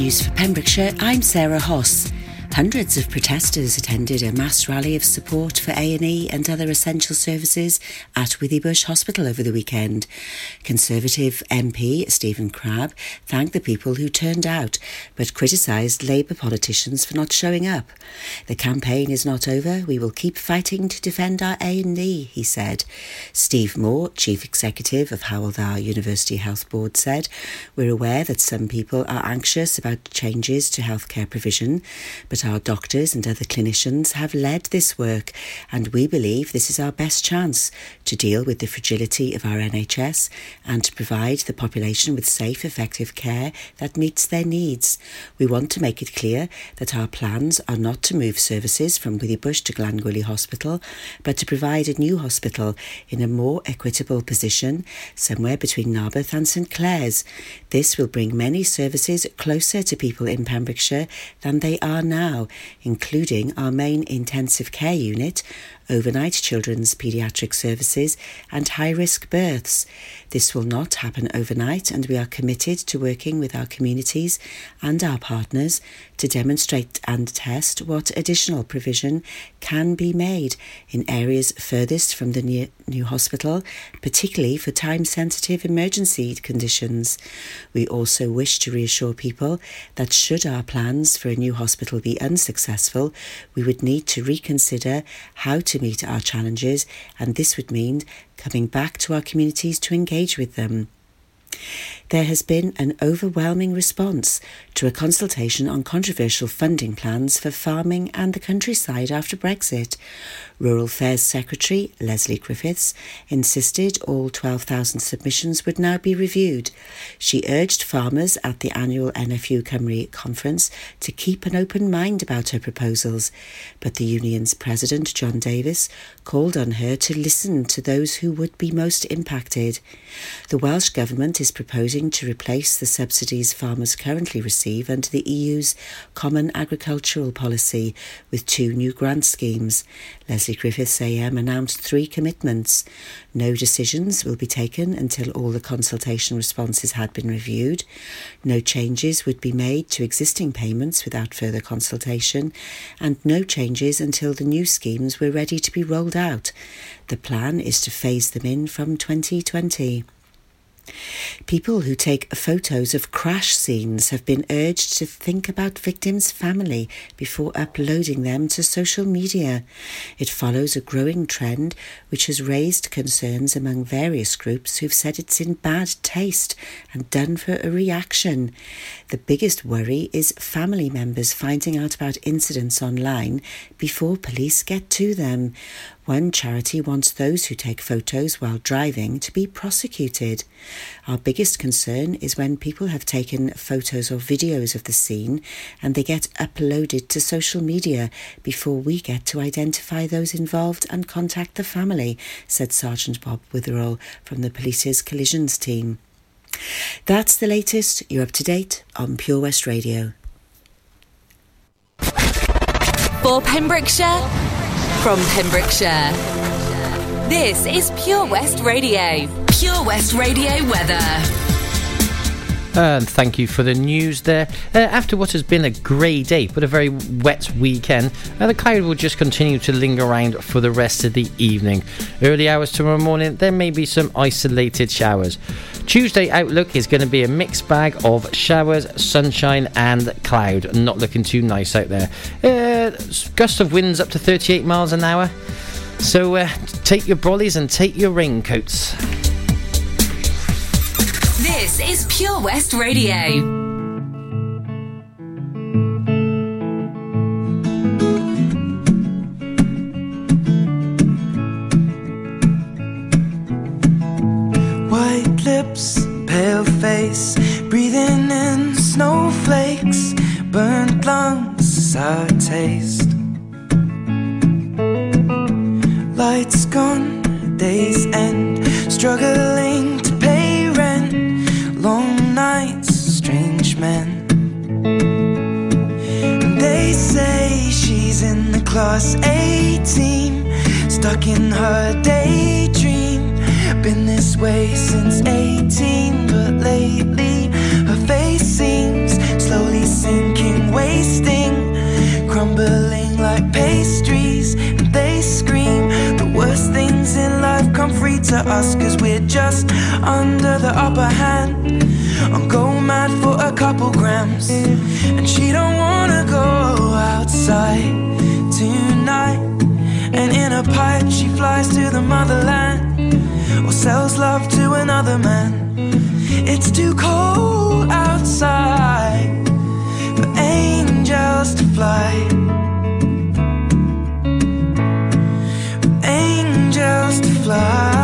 news for Pembrokeshire, I'm Sarah Hoss. Hundreds of protesters attended a mass rally of support for A&E and other essential services at Withybush Hospital over the weekend. Conservative MP Stephen Crabb thanked the people who turned out, but criticised Labour politicians for not showing up. The campaign is not over. We will keep fighting to defend our A&E, he said. Steve Moore, Chief Executive of Hywel Dda University Health Board, said, We're aware that some people are anxious about changes to healthcare provision, but our doctors and other clinicians have led this work, and we believe this is our best chance to deal with the fragility of our NHS and to provide the population with safe, effective care that meets their needs. We want to make it clear that our plans are not to move services from Withybush to Glangwili Hospital, but to provide a new hospital in a more equitable position, somewhere between Narberth and St Clears. This will bring many services closer to people in Pembrokeshire than they are now, including our main intensive care unit, overnight children's paediatric services, and high risk births. This will not happen overnight, and we are committed to working with our communities and our partners to demonstrate and test what additional provision can be made in areas furthest from the new, new hospital, particularly for time sensitive emergency conditions. We also wish to reassure people that should our plans for a new hospital be unsuccessful, we would need to reconsider how to meet our challenges, and this would mean coming back to our communities to engage with them. There has been an overwhelming response to a consultation on controversial funding plans for farming and the countryside after Brexit. Rural Affairs Secretary Lesley Griffiths insisted all 12,000 submissions would now be reviewed. She urged farmers at the annual NFU Cymru conference to keep an open mind about her proposals, but the union's president, John Davies, called on her to listen to those who would be most impacted. The Welsh Government is proposing to replace the subsidies farmers currently receive under the EU's Common Agricultural Policy with two new grant schemes. Lesley Griffiths AM announced three commitments. No decisions will be taken until all the consultation responses had been reviewed. No changes would be made to existing payments without further consultation, and no changes until the new schemes were ready to be rolled out. The plan is to phase them in from 2020. People who take photos of crash scenes have been urged to think about victims' family before uploading them to social media. It follows a growing trend which has raised concerns among various groups who've said it's in bad taste and done for a reaction. The biggest worry is family members finding out about incidents online before police get to them. One charity wants those who take photos while driving to be prosecuted. Our biggest concern is when people have taken photos or videos of the scene and they get uploaded to social media before we get to identify those involved and contact the family, said Sergeant Bob Witherall from the police's collisions team. That's the latest. You're up to date on Pure West Radio. For Pembrokeshire, from Pembrokeshire. This is Pure West Radio. Pure West Radio weather. And thank you for the news there. Uh, after what has been a grey day but a very wet weekend, uh, the cloud will just continue to linger around for the rest of the evening. Early hours tomorrow morning, there may be some isolated showers. Tuesday outlook is going to be a mixed bag of showers, sunshine, and cloud. Not looking too nice out there. Uh, gust of winds up to 38 miles an hour. So uh, take your brollies and take your raincoats. This is Pure West Radio. White lips, pale face, breathing in snowflakes, burnt lungs, sour taste. Lights gone, days end, struggling class 18, stuck in her daydream. Been this way since 18, but lately her face seems slowly sinking, wasting, crumbling like pastries. And they scream the worst things in life come free to us, cause we're just under the upper hand. I'm going mad for a couple grams, and she don't wanna go outside tonight. And in a pipe, she flies to the motherland or sells love to another man. It's too cold outside for angels to fly. For angels to fly.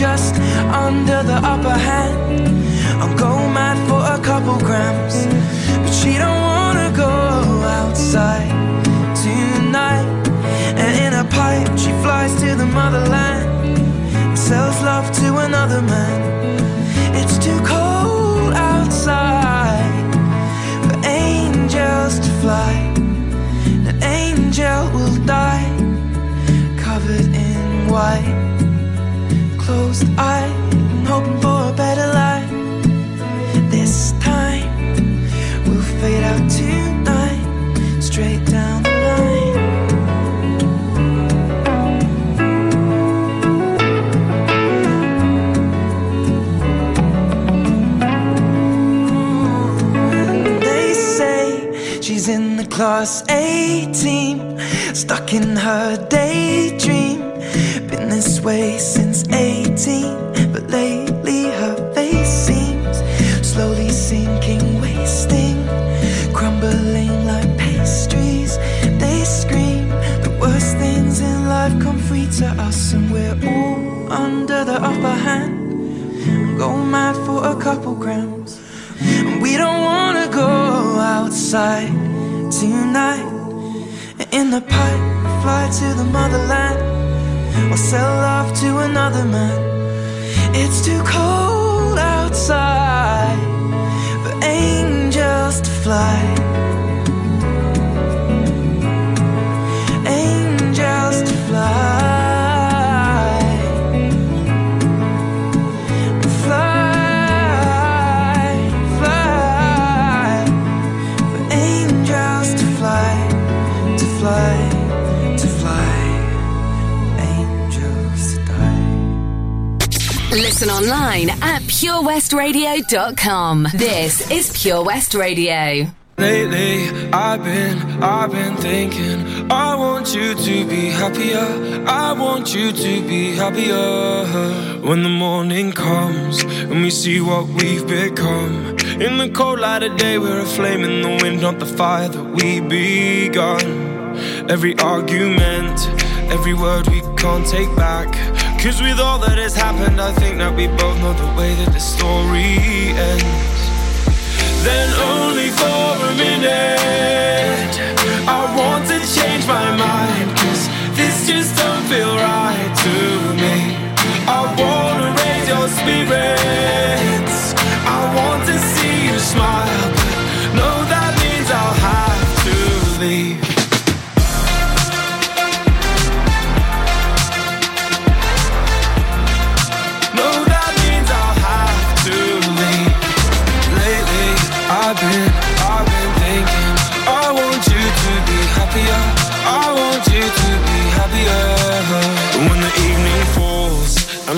Just under the upper hand. I'm go mad for a couple grams, but she don't wanna go outside tonight. And in a pipe, she flies to the motherland and sells love to another man. It's too cold outside for angels to fly. An angel will die covered in white, closed eye, and hoping for a better life. This time we'll fade out tonight, straight down the line. They say she's in the class 18, stuck in her daydream. Been this way since 18, but lately her face seems slowly sinking, wasting, crumbling like pastries. They scream the worst things in life come free to us, and we're all under the upper hand. Go mad for a couple grams. And we don't wanna go outside tonight. In the pipe, fly to the motherland or sell love to another man. It's too cold outside for angels to fly. Angels to. Fly, Listen online at purewestradio.com. This is Pure West Radio. Lately, I've been, I've been thinking. I want you to be happier. I want you to be happier. When the morning comes and we see what we've become. In the cold light of day, we're a flame in the wind, not the fire that we begun. Every argument, every word we can't take back. Cause with all that has happened, I think that we both know the way that the story ends then only for a minute. I want to change my mind, cause this just don't feel right to me. I wanna raise your spirits.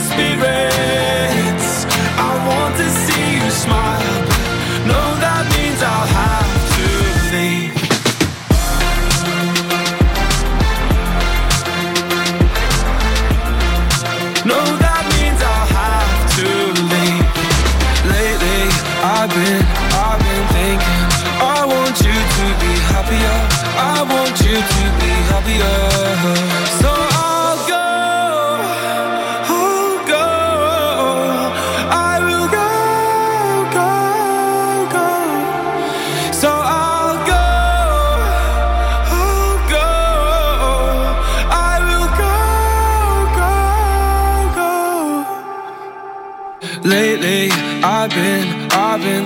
Spirits. I want to see you smile. That means I'll have to leave. That means I'll have to leave. Lately, I've been, I've been thinking. I want you to be happier. I want you to be happier.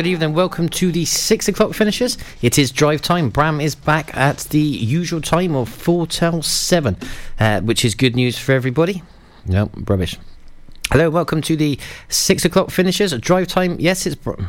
good evening. Welcome to the six o'clock finishers. It is drive time. Bram is back at the usual time of four till seven, uh, which is good news for everybody. No, rubbish. Hello, welcome to the six o'clock finishers. Drive time. Yes, it's. Br-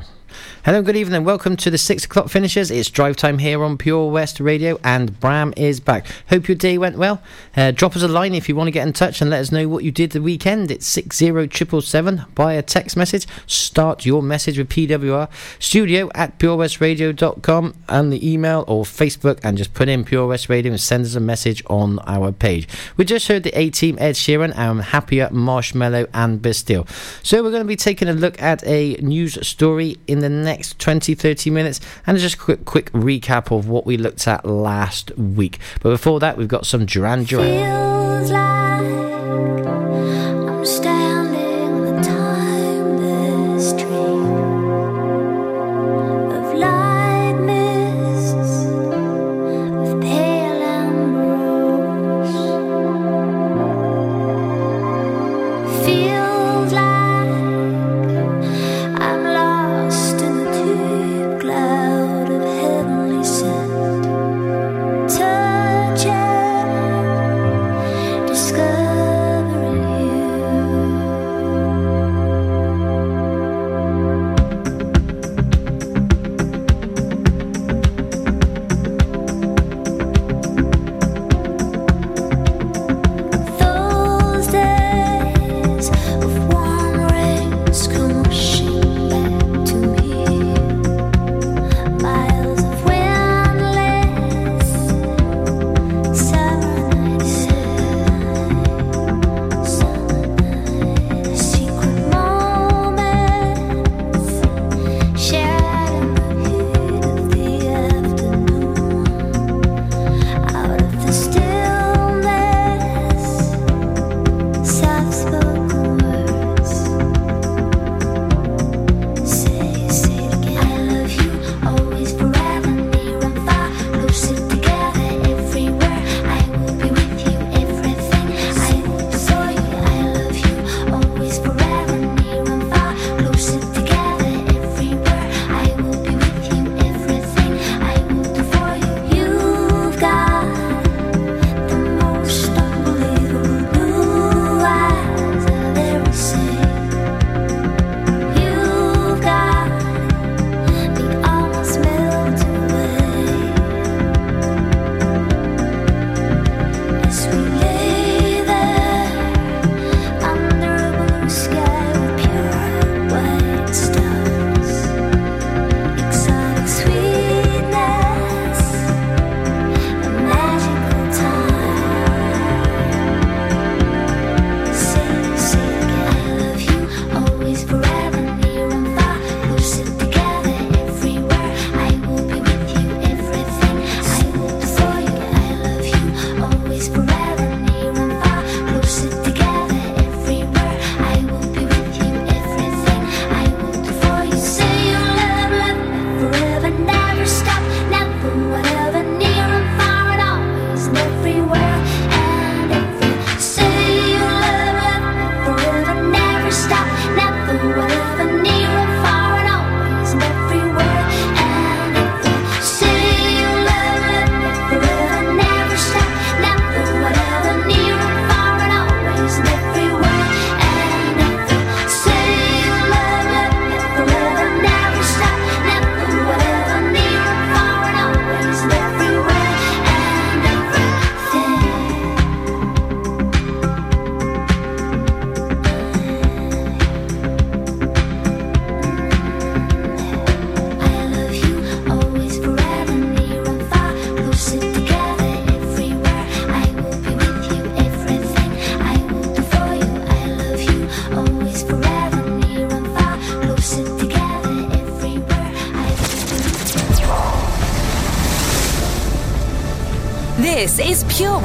Hello, good evening. Welcome to the six o'clock finishers. It's drive time here on Pure West Radio, and Bram is back. Hope your day went well. Uh, drop us a line if you want to get in touch and let us know what you did the weekend. It's six zero triple seven by a text message. Start your message with PWR studio at purewestradio.com and the email or Facebook, and just put in Pure West Radio and send us a message on our page. We just heard the A Team Ed Sheeran, and Happier Marshmello and Bastille. So we're going to be taking a look at a news story in the next 20 30 minutes and just a quick quick recap of what we looked at last week. But before that, we've got some Duran Duran.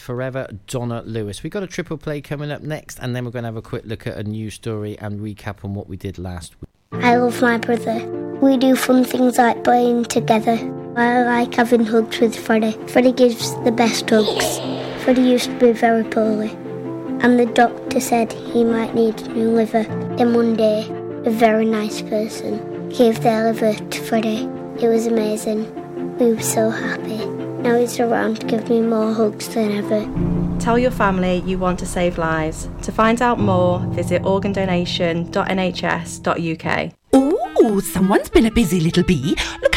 forever, Donna Lewis. We've got a triple play coming up next, and then we're going to have a quick look at a news story and recap on what we did last week. I love my brother. We do fun things like playing together. I like having hugs with Freddie. Freddie gives the best hugs. Freddie used to be very poorly, and the doctor said he might need a new liver. Then one day, a very nice person gave their liver to Freddie. It was amazing. We were so happy. Now he's around, give me more hugs than ever. Tell your family you want to save lives. To find out more, visit organdonation.nhs.uk. Ooh, someone's been a busy little bee. Look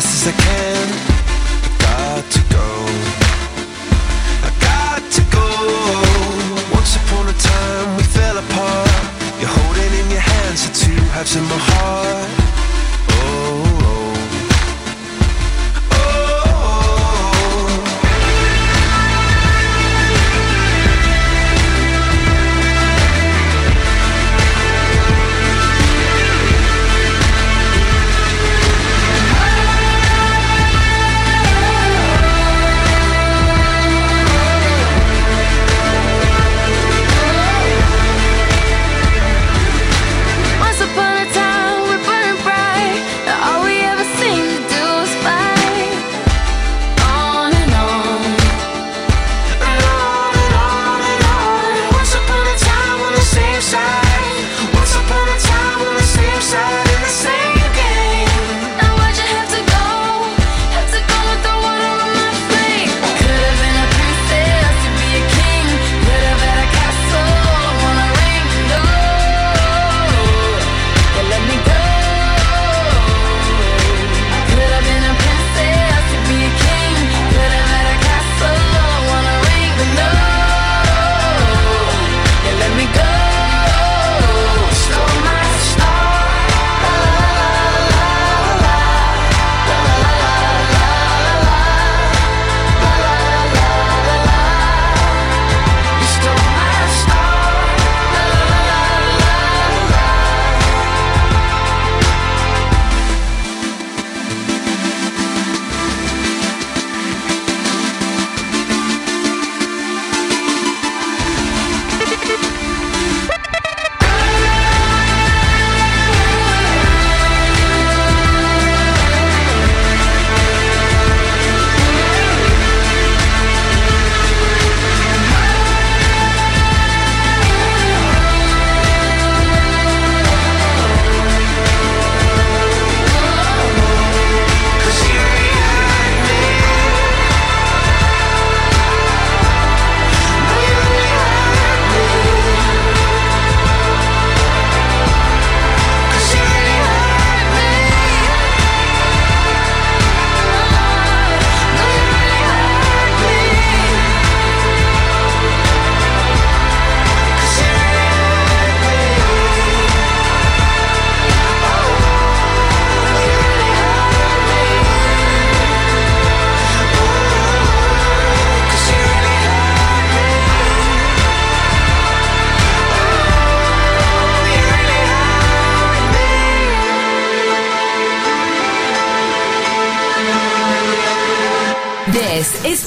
Fast as I can. I got to go. I got to go. Once upon a time, we fell apart. You're holding in your hands the two halves of my heart.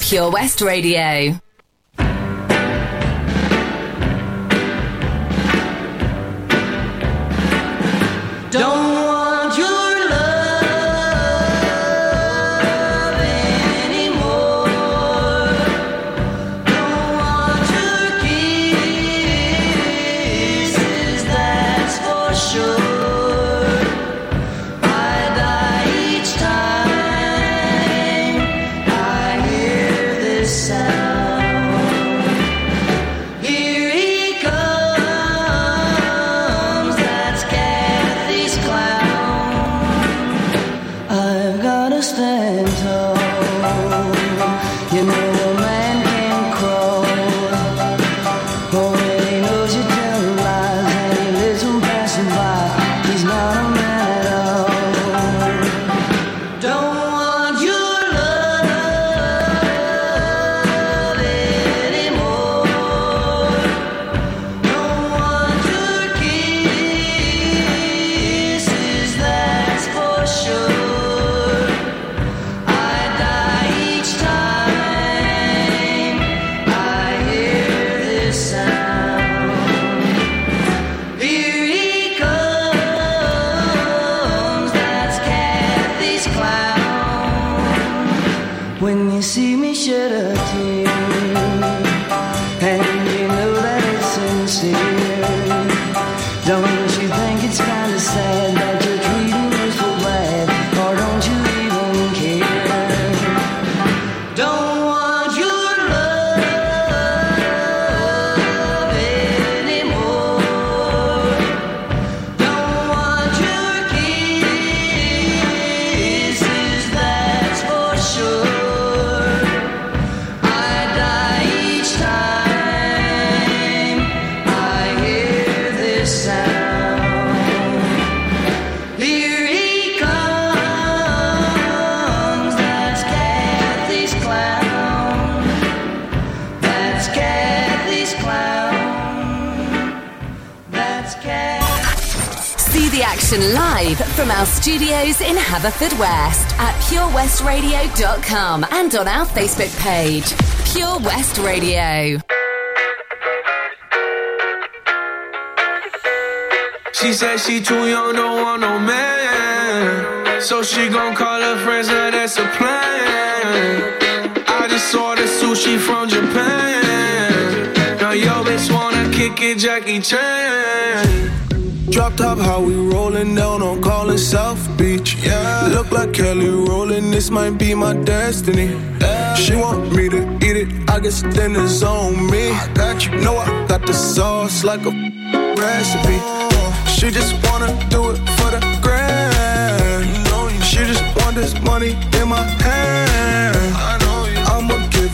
Pure West Radio. From our studios in Haverfordwest at purewestradio.com and on our Facebook page, Pure West Radio. She said she too young, don't want no man. So she gon' call her friends, now that's a plan. I just saw the sushi from Japan. Now yo bitch wanna kick it, Jackie Chan. Drop top, how we rolling down on calling South Beach. Yeah, look like Kelly rolling. This might be my destiny. She want me to eat it. I guess then it's on me. I got you. Know I got the sauce like a recipe. She just wanna do it for the grand. She just want this money in my hand.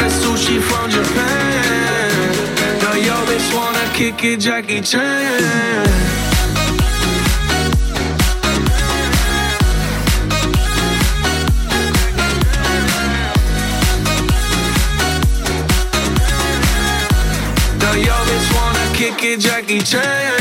the sushi from Japan. Now yo bitch wanna kick it, Jackie Chan. Now yo bitch wanna kick it, Jackie Chan.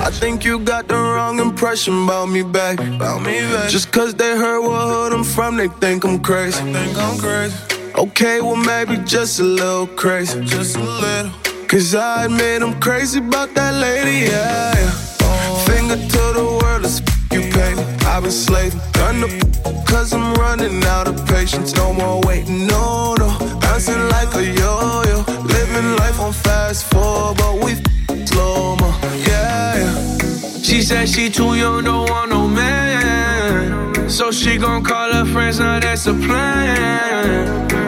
I think you got the wrong impression about me back. About me back. Just cause they heard what hood I'm from, they think I'm crazy. They think I'm crazy. Okay, well maybe just a little crazy. Just a little. Cause I admit I'm crazy about that lady, yeah. yeah. Finger to the world, let's you pay. I've been slaving, done the cause I'm running out of patience. No more waiting, no, no. Bouncing like a yo-yo. Living life on fast forward, but we slow mo, yeah, yeah. She said she too young, don't want no man. So she gon' call her friends, now that's a plan.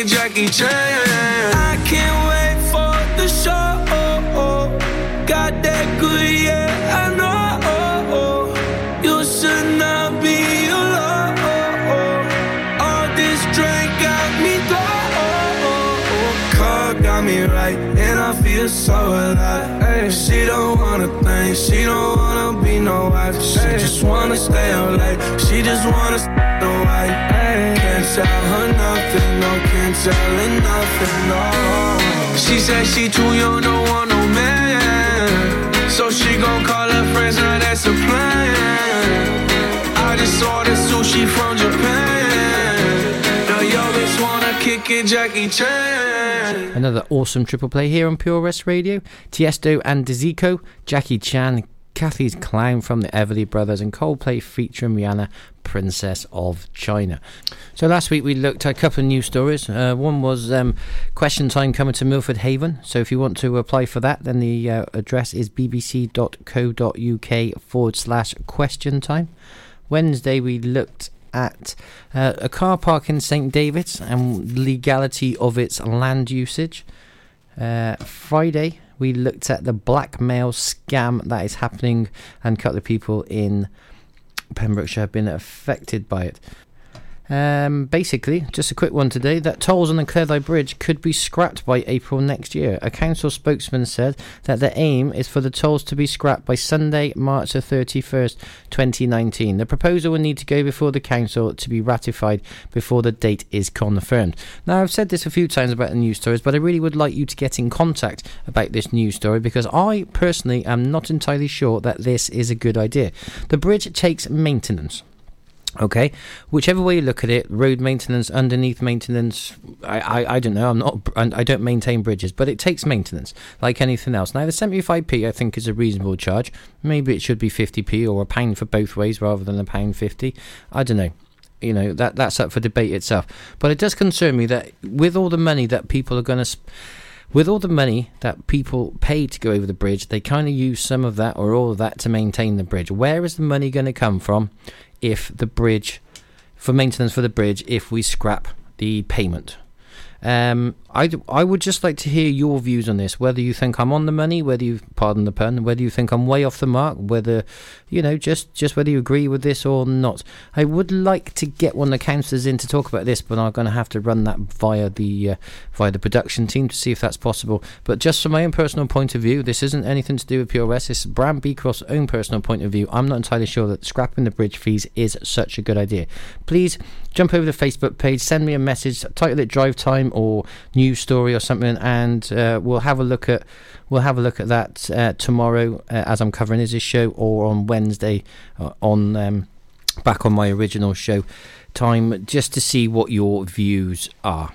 It, Jackie Chan. I can't wait for the show. Got that good, yeah, I know. You should not be alone. All this drink got me low. Car got me right, and I feel so alive. Ay, She don't wanna think, she don't wanna be no wife. She just wanna stay up late. She just wanna stay no. Tell her nothing, no, can't tell her nothing, no. She said she too young, don't want no man. So she gon' call her friends, now that's a plan. I just ordered sushi from Japan. Now yo bitch wanna kick it, Jackie Chan. Another awesome triple play here on Pure West Radio. Tiesto and Dzeko, Jackie Chan, Cathy's Clown from the Everly Brothers, and Coldplay featuring Rihanna, Princess of China. So last week we looked at a couple of news stories. Uh, one was um, question time coming to Milford Haven. So if you want to apply for that, then the uh, address is bbc.co.uk forward slash question time. Wednesday we looked at uh, a car park in St David's and legality of its land usage. Uh, Friday, we looked at the blackmail scam that is happening and a couple of people in Pembrokeshire have been affected by it. Um, basically, just a quick one today that tolls on the Cleddau Bridge could be scrapped by April next year. A council spokesman said that the aim is for the tolls to be scrapped by Sunday, March the 31st, 2019. The proposal will need to go before the council to be ratified before the date is confirmed. Now, I've said this a few times about the news stories, but I really would like you to get in contact about this news story because I personally am not entirely sure that this is a good idea. The bridge takes maintenance. Okay, whichever way you look at it, road maintenance, underneath maintenance, I, I, I don't know. I'm not, I don't maintain bridges, but it takes maintenance like anything else. Now, the 75p I think is a reasonable charge. Maybe it should be 50p or a pound for both ways rather than a pound 50. I don't know. You know that that's up for debate itself. But it does concern me that with all the money that people are going to. Sp- with all the money that people pay to go over the bridge, they kind of use some of that or all of that to maintain the bridge. Where is the money going to come from if the bridge, for maintenance for the bridge, if we scrap the payment? Um, I, I would just like to hear your views on this. Whether you think I'm on the money, whether you pardon the pun, whether you think I'm way off the mark, whether you know just just whether you agree with this or not. I would like to get one of the councillors in to talk about this, but I'm going to have to run that via the uh, via the production team to see if that's possible. But just from my own personal point of view, this isn't anything to do with. This is Bram Beecroft's own personal point of view. I'm not entirely sure that scrapping the bridge fees is such a good idea. Please jump over the Facebook page, send me a message, title it Drive Time or News Story or something, and uh, we'll have a look at we'll have a look at that uh, tomorrow uh, as I'm covering his show, or on Wednesday uh, on um, back on my original show time, just to see what your views are.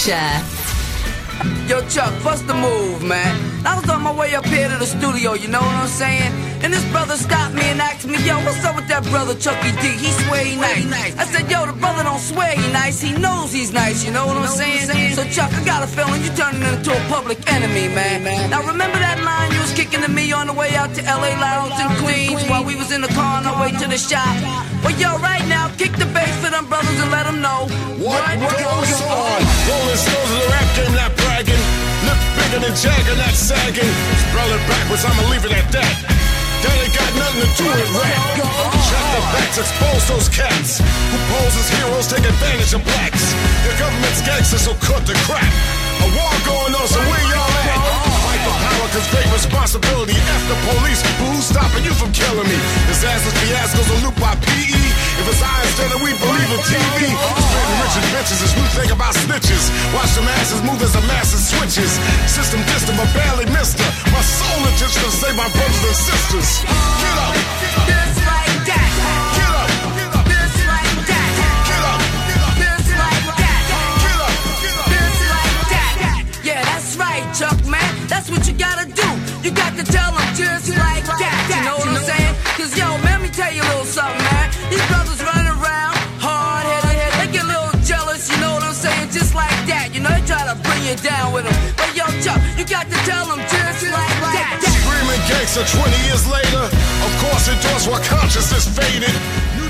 Yo, Chuck, what's the move, man? I was on my way up here to the studio, you know what I'm saying? And this brother stopped me and asked me, yo, what's up with that brother Chucky D? He swear he nice. I said, yo, the brother don't swear he nice, he knows he's nice, you know what I'm saying? So, Chuck, I got a feeling you turning into a public enemy, man. Now, remember that line you was kicking to me on the way out to LA Lounge in Queens while we was in the car on our way to the shop? Well, yo, right now, kick bass for them brothers and let them know What goes on? Rolling stones of the rap game, not bragging. Lips bigger than Jagger, not sagging. Spell it backwards, I'ma leave it at that. That ain't got nothing to do with rap. Check the facts, expose those cats who pose as heroes, take advantage of blacks. The government's gangsters, so cut the crap. A war going on, so where y'all at? Fight for power, cause great responsibility. Police, who's stopping you from killing me? Disasters, fiascos, a loop by PE. If it's eyes, then we believe in TV. Spitting rich and bitches as we think about snitches. Watch the masses move as the masses switches. System distant, but barely missed her. My soul is just to save my brothers and sisters. Get up! Just like You got to tell them just like that. You know what I'm saying? Cause yo, let me tell you a little something, man. These brothers running around, hard headed, they get a little jealous, you know what I'm saying? Just like that. You know, they try to bring you down with them. But yo, Chuck, you got to tell them just like that. Screaming gangster 20 years later. Of course, it does while consciousness faded. New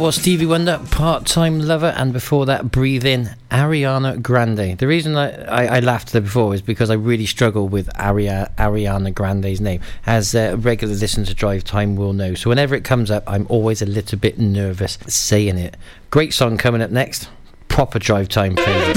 was Stevie Wonder, Part Time Lover, and before that, Breathe In, Ariana Grande. The reason I, I, I laughed there before is because I really struggle with Ariana Grande's name, as a regular listener to Drive Time will know. So whenever it comes up, I'm always a little bit nervous saying it. Great song coming up next. Proper Drive Time favourite.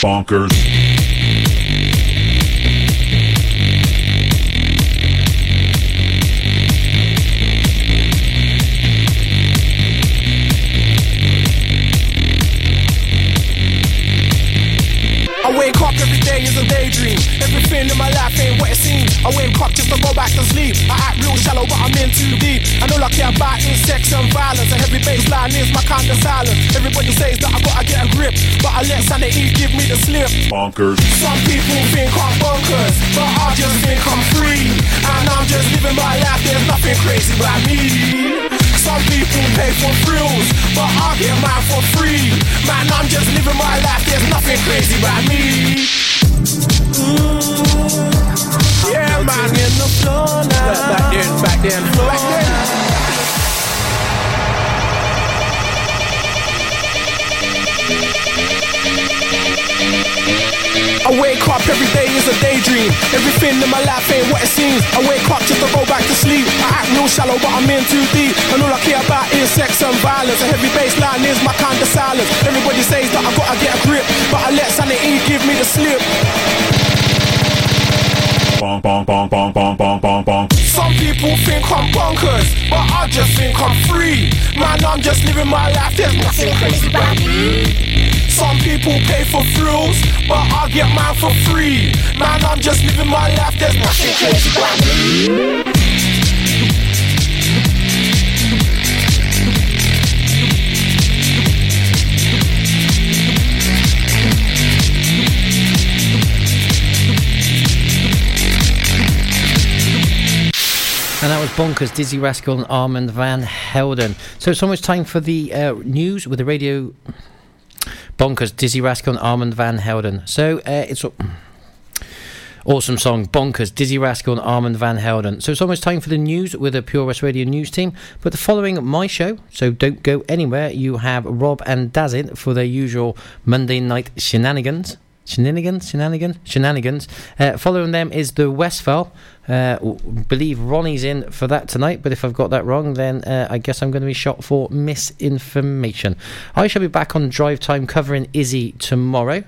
Bonkers. Bonkers. Some people think I'm bonkers, but I just think I'm free. And I'm just living my life, there's nothing crazy about me. Some people pay for thrills, but I get mine for free. Man, I'm just living my life, there's nothing crazy about me. Mm, yeah, man. in the floor now. Back then, back then, back then. I wake up every day is a daydream. Everything in my life ain't what it seems. I wake up just to go back to sleep. I act real shallow, but I'm in too deep. And all I care about is sex and violence. A heavy bass line is my kind of silence. Everybody says that I gotta get a grip, but I let sanity give me the slip. Bonk, bonk, bonk, bonk, bonk, bonk, bonk, bonk. Some people think I'm bonkers, but I just think I'm free. Man, I'm just living my life, there's nothing crazy about me. Some people pay for thrills, but I get mine for free. Man, I'm just living my life, there's nothing crazy about me. And that was Bonkers, Dizzee Rascal and Armand Van Helden. So it's almost time for the uh, news with the radio. Bonkers, Dizzee Rascal and Armand Van Helden. So uh, it's. Awesome song, Bonkers, Dizzee Rascal and Armand Van Helden. So it's almost time for the news with the Pure West Radio news team. But following my show, so don't go anywhere, you have Rob and Dazin for their usual Monday night shenanigans. Shenanigans, shenanigans, shenanigans. Uh, following them is the Westfall. Uh, believe Ronnie's in for that tonight, but if I've got that wrong, then uh, I guess I'm going to be shot for misinformation. I shall be back on Drive Time covering Izzy tomorrow.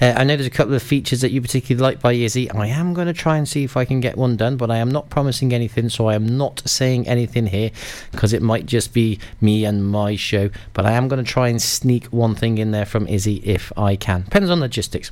Uh, I know there's a couple of features that you particularly like by Izzy. I am going to try and see if I can get one done, but I am not promising anything, so I am not saying anything here because it might just be me and my show. But I am going to try and sneak one thing in there from Izzy if I can. Depends on logistics.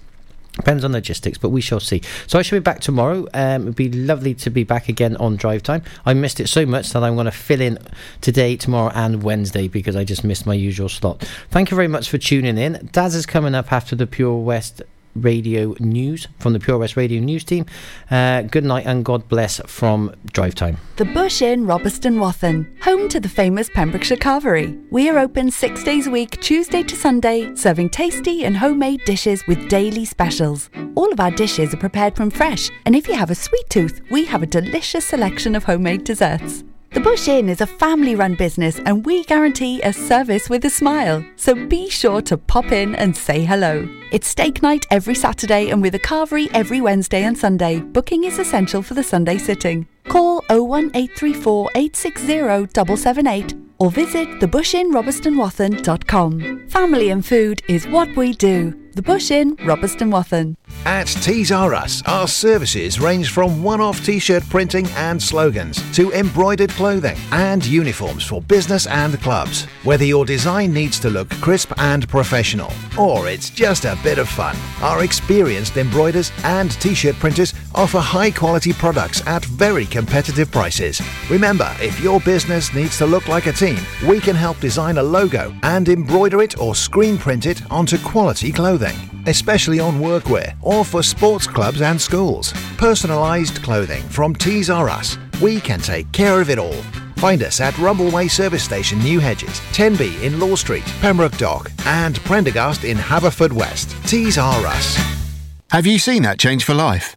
Depends on logistics, but we shall see. So I shall be back tomorrow. Um, it'd be lovely to be back again on Drive Time. I missed it so much that I'm going to fill in today, tomorrow, and Wednesday because I just missed my usual slot. Thank you very much for tuning in. Daz is coming up after the Pure West Radio News from the Pure West Radio News team. Uh, good night and God bless from Drive Time. The Bush Inn, Robeston Wathen, home to the famous Pembrokeshire Carvery. We are open six days a week, Tuesday to Sunday, serving tasty and homemade dishes with daily specials. All of our dishes are prepared from fresh, and if you have a sweet tooth, we have a delicious selection of homemade desserts. The Bush Inn is a family run business and we guarantee a service with a smile. So be sure to pop in and say hello. It's steak night every Saturday and with a carvery every Wednesday and Sunday. Booking is essential for the Sunday sitting. Call 01834 860 778 or visit thebushinrobertsonwathen.com. Family and food is what we do. The Bush Inn, Robeston Wathen. At Tees R Us, our services range from one off t shirt printing and slogans to embroidered clothing and uniforms for business and clubs. Whether your design needs to look crisp and professional or it's just a bit of fun, our experienced embroiders and t shirt printers offer high quality products at very competitive prices. Remember, if your business needs to look like a team, we can help design a logo and embroider it or screen print it onto quality clothing, especially on workwear or for sports clubs and schools. Personalised clothing from Tees R Us. We can take care of it all. Find us at Rumbleway Service Station, New Hedges, 10B in Law Street, Pembroke Dock, and Prendergast in Haverfordwest. Tees R Us. Have you seen that change for life?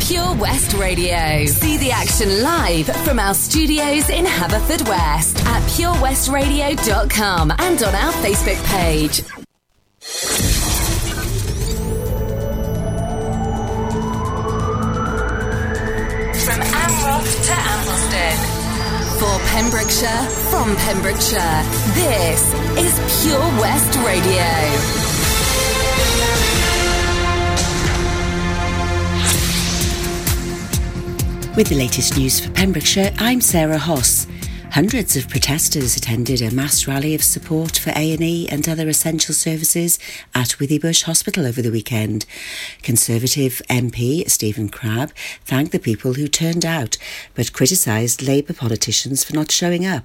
Pure West Radio. See the action live from our studios in Haverfordwest at purewestradio.com and on our Facebook page. From Amroth to Ambleston. For Pembrokeshire, from Pembrokeshire, this is Pure West Radio. With the latest news for Pembrokeshire, I'm Sarah Hoss. Hundreds of protesters attended a mass rally of support for A&E and other essential services at Withybush Hospital over the weekend. Conservative MP Stephen Crabb thanked the people who turned out, but criticised Labour politicians for not showing up.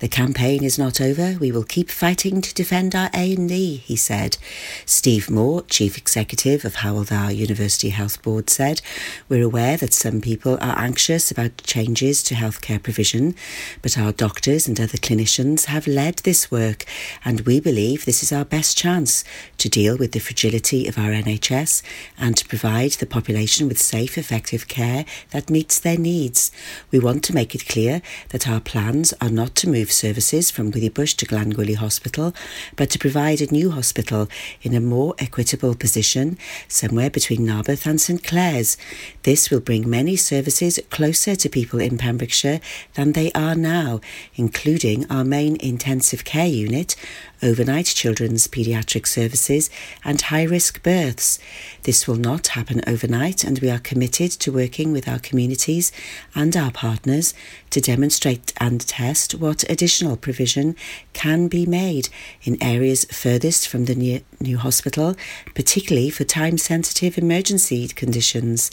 The campaign is not over. We will keep fighting to defend our A&E, he said. Steve Moore, Chief Executive of Howell University Health Board, said, We're aware that some people are anxious about changes to healthcare provision, but our doctors and other clinicians have led this work, and we believe this is our best chance to deal with the fragility of our NHS and to provide the population with safe, effective care that meets their needs. We want to make it clear that our plans are not to move services from Withybush to Glangwili Hospital, but to provide a new hospital in a more equitable position, somewhere between Narberth and St Clears. This will bring many services closer to people in Pembrokeshire than they are now now, including our main intensive care unit, overnight children's paediatric services, and high risk births. This will not happen overnight, and we are committed to working with our communities and our partners to demonstrate and test what additional provision can be made in areas furthest from the new, new hospital, particularly for time sensitive emergency conditions.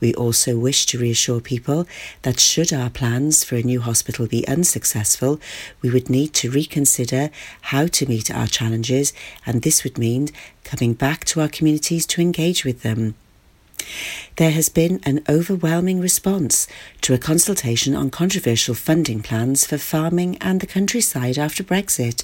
We also wish to reassure people that should our plans for a new hospital be unsuccessful, we would need to reconsider how meet our challenges, and this would mean coming back to our communities to engage with them. There has been an overwhelming response to a consultation on controversial funding plans for farming and the countryside after Brexit.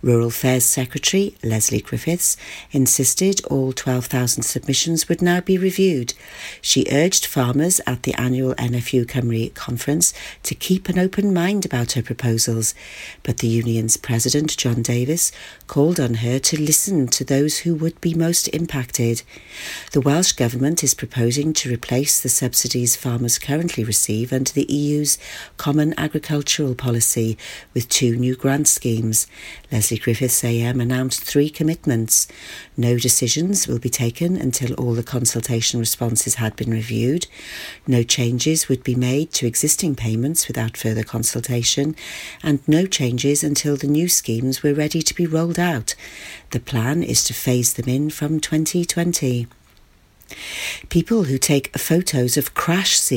Rural Affairs Secretary Lesley Griffiths insisted all 12,000 submissions would now be reviewed. She urged farmers at the annual NFU Cymru conference to keep an open mind about her proposals, but the union's president, John Davies, called on her to listen to those who would be most impacted. The Welsh Government is proposing to replace the subsidies farmers currently receive under the EU's Common Agricultural Policy with two new grant schemes. Lesley Griffiths AM announced three commitments. No decisions will be taken until all the consultation responses had been reviewed. No changes would be made to existing payments without further consultation, and no changes until the new schemes were ready to be rolled out. The plan is to phase them in from 2020. People who take photos of crash scenes